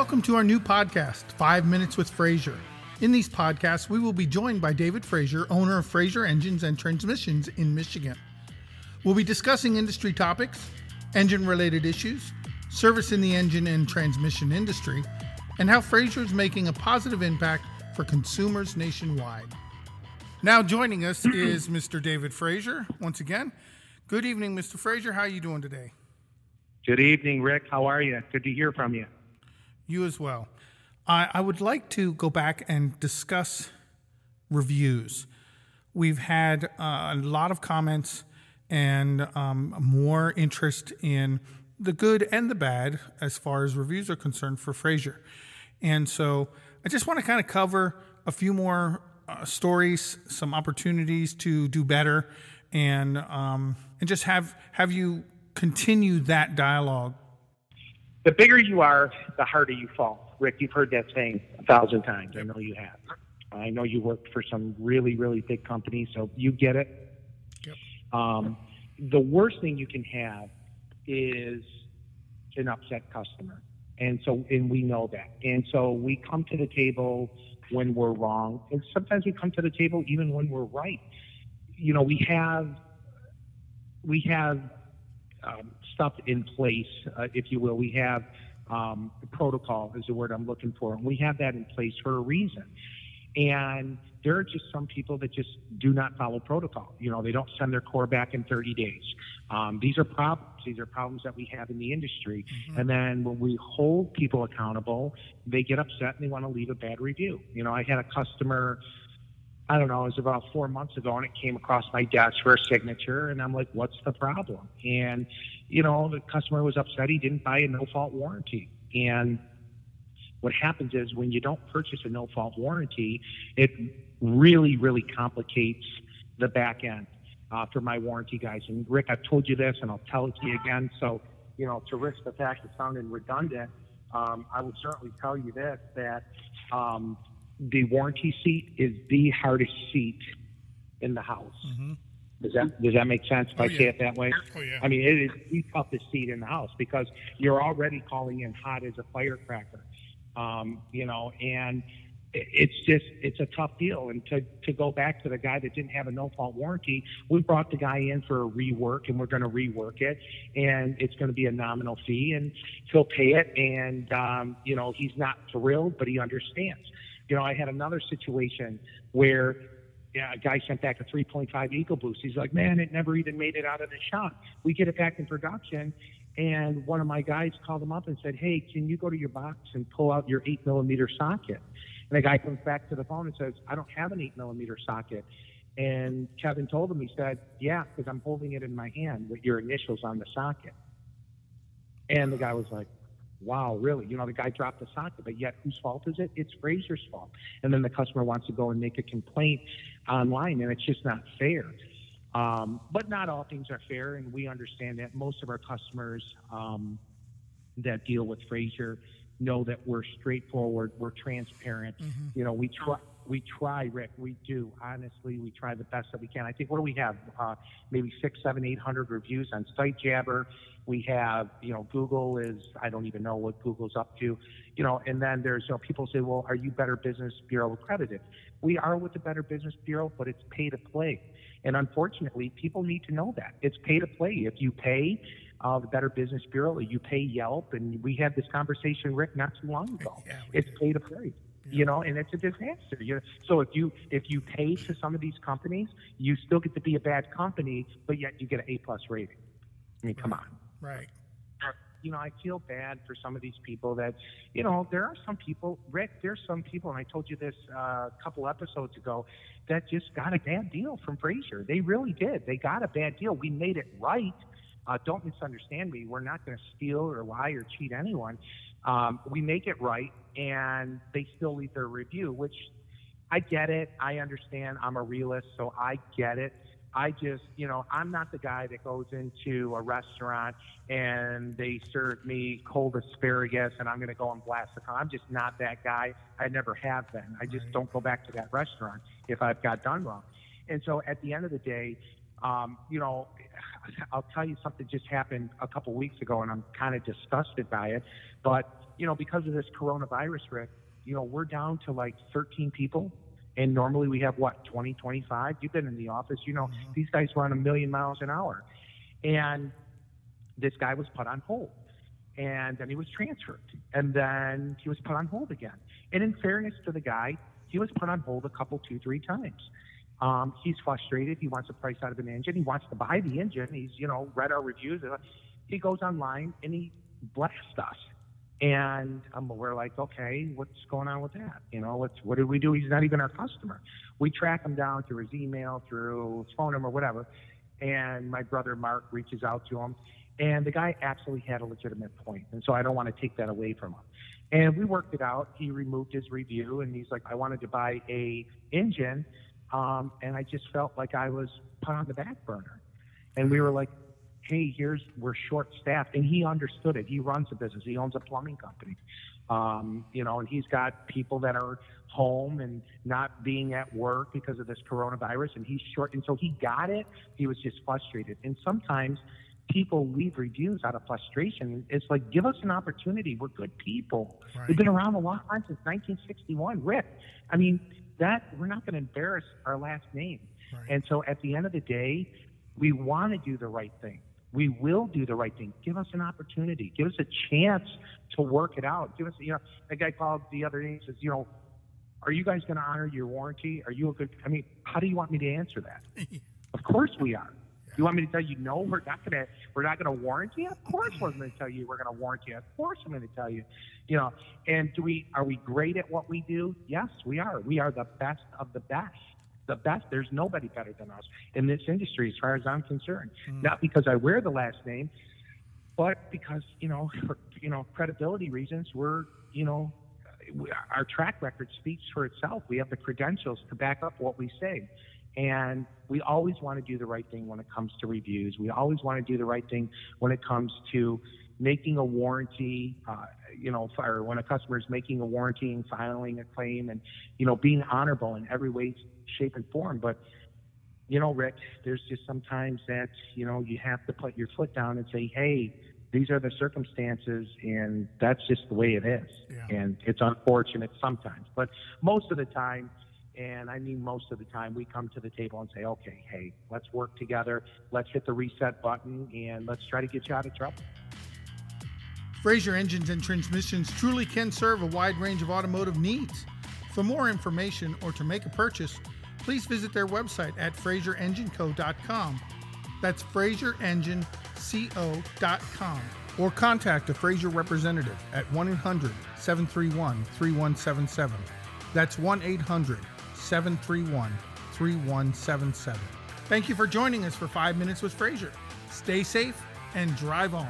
Welcome to our new podcast, Five Minutes with Fraser. In these podcasts, we will be joined by David Fraser, owner of Fraser Engines and Transmissions in Michigan. We'll be discussing industry topics, engine related issues, service in the engine and transmission industry, and how Fraser is making a positive impact for consumers nationwide. Now joining us is Mr. David Fraser once again. Good evening, Mr. Fraser. How are you doing today? Good evening, Rick. How are you? Good to hear from you. You as well. I, I would like to go back and discuss reviews. We've had uh, a lot of comments and um, more interest in the good and the bad as far as reviews are concerned for Fraser. And so I just want to kind of cover a few more uh, stories, some opportunities to do better, and um, and just have have you continue that dialogue. The bigger you are, the harder you fall. Rick, you've heard that saying a thousand times. I know you have. I know you worked for some really, really big companies, so you get it. Yep. Um, the worst thing you can have is an upset customer. And so, and we know that. And so we come to the table when we're wrong. And sometimes we come to the table even when we're right. You know, we have, we have um, stuff in place, uh, if you will. We have um, protocol is the word I'm looking for, and we have that in place for a reason. And there are just some people that just do not follow protocol. You know, they don't send their core back in 30 days. Um, these are problems. These are problems that we have in the industry. Mm-hmm. And then when we hold people accountable, they get upset and they want to leave a bad review. You know, I had a customer. I don't know, it was about four months ago, and it came across my desk for a signature, and I'm like, what's the problem? And, you know, the customer was upset. He didn't buy a no fault warranty. And what happens is when you don't purchase a no fault warranty, it really, really complicates the back end uh, for my warranty guys. And Rick, I've told you this and I'll tell it to you again. So, you know, to risk the fact of sounding redundant, um, I will certainly tell you this that um, the warranty seat is the hardest seat in the house. Mm-hmm. Does that does that make sense if oh, I yeah. say it that way? Oh, yeah. I mean, it is the toughest seat in the house because you're already calling in hot as a firecracker. Um, you know, and it's just it's a tough deal. And to to go back to the guy that didn't have a no fault warranty, we brought the guy in for a rework, and we're going to rework it, and it's going to be a nominal fee, and he'll pay it. And um, you know, he's not thrilled, but he understands. You know, I had another situation where yeah, a guy sent back a 3.5 EcoBoost. He's like, man, it never even made it out of the shop. We get it back in production, and one of my guys called him up and said, Hey, can you go to your box and pull out your 8 millimeter socket? And the guy comes back to the phone and says, I don't have an 8 millimeter socket. And Kevin told him, he said, Yeah, because I'm holding it in my hand with your initials on the socket. And the guy was like, Wow, really? You know, the guy dropped the socket, but yet whose fault is it? It's Fraser's fault. And then the customer wants to go and make a complaint online, and it's just not fair. Um, but not all things are fair, and we understand that. Most of our customers um, that deal with Fraser know that we're straightforward, we're transparent. Mm-hmm. You know, we try. We try, Rick. We do. Honestly, we try the best that we can. I think what do we have? Uh, maybe six, seven, eight hundred reviews on SiteJabber. We have, you know, Google is. I don't even know what Google's up to. You know, and then there's, you know, people say, well, are you Better Business Bureau accredited? We are with the Better Business Bureau, but it's pay to play. And unfortunately, people need to know that it's pay to play. If you pay uh, the Better Business Bureau, you pay Yelp, and we had this conversation, Rick, not too long ago. Yeah, it's pay to play. You know, and it's a disaster. You know? So if you if you pay to some of these companies, you still get to be a bad company, but yet you get an A plus rating. I mean, come on. Right you know, I feel bad for some of these people that, you know, there are some people, Rick, there's some people, and I told you this uh, a couple episodes ago, that just got a bad deal from Fraser. They really did. They got a bad deal. We made it right. Uh, don't misunderstand me. We're not going to steal or lie or cheat anyone. Um, we make it right, and they still leave their review, which I get it. I understand. I'm a realist, so I get it. I just, you know, I'm not the guy that goes into a restaurant and they serve me cold asparagus and I'm going to go and blast the. I'm just not that guy. I never have been. I just don't go back to that restaurant if I've got done wrong. And so at the end of the day, um, you know, I'll tell you something just happened a couple weeks ago and I'm kind of disgusted by it. But you know, because of this coronavirus, Rick, you know, we're down to like 13 people. And normally we have what, 20, 25? You've been in the office, you know, mm-hmm. these guys run a million miles an hour. And this guy was put on hold. And then he was transferred. And then he was put on hold again. And in fairness to the guy, he was put on hold a couple, two, three times. Um, he's frustrated. He wants a price out of an engine. He wants to buy the engine. He's, you know, read our reviews. He goes online and he blasts us. And um, we're like, okay, what's going on with that? You know, what's, what did we do? He's not even our customer. We track him down through his email, through his phone number, whatever. And my brother Mark reaches out to him. And the guy absolutely had a legitimate point. And so I don't want to take that away from him. And we worked it out. He removed his review and he's like, I wanted to buy a engine. Um, and I just felt like I was put on the back burner. And we were like, hey, here's, we're short staffed. And he understood it. He runs a business. He owns a plumbing company. Um, you know, and he's got people that are home and not being at work because of this coronavirus and he's short. And so he got it. He was just frustrated. And sometimes people leave reviews out of frustration. It's like, give us an opportunity. We're good people. Right. We've been around a long time since 1961. Rick, I mean, that we're not going to embarrass our last name. Right. And so at the end of the day, we want to do the right thing. We will do the right thing. Give us an opportunity. Give us a chance to work it out. Give us, you know, a guy called the other day and says, you know, are you guys going to honor your warranty? Are you a good? I mean, how do you want me to answer that? of course we are. You want me to tell you no? We're not gonna we're not gonna warranty you. Of course, we're going to tell you we're going to warranty you. Of course, I'm going to tell you. You know, and do we are we great at what we do? Yes, we are. We are the best of the best. The best. There's nobody better than us in this industry, as far as I'm concerned. Mm. Not because I wear the last name, but because you know, for you know, credibility reasons, we're you know, our track record speaks for itself. We have the credentials to back up what we say. And we always want to do the right thing when it comes to reviews. We always want to do the right thing when it comes to making a warranty, uh, you know, or when a customer is making a warranty and filing a claim and, you know, being honorable in every way, shape, and form. But, you know, Rick, there's just sometimes that, you know, you have to put your foot down and say, hey, these are the circumstances and that's just the way it is. Yeah. And it's unfortunate sometimes. But most of the time, and I mean, most of the time, we come to the table and say, okay, hey, let's work together. Let's hit the reset button and let's try to get you out of trouble. Fraser Engines and Transmissions truly can serve a wide range of automotive needs. For more information or to make a purchase, please visit their website at FraserEngineCo.com. That's FraserEngineCo.com. Or contact a Fraser representative at 1 800 731 3177. That's 1 800 731 3177. Thank you for joining us for 5 Minutes with Fraser. Stay safe and drive on.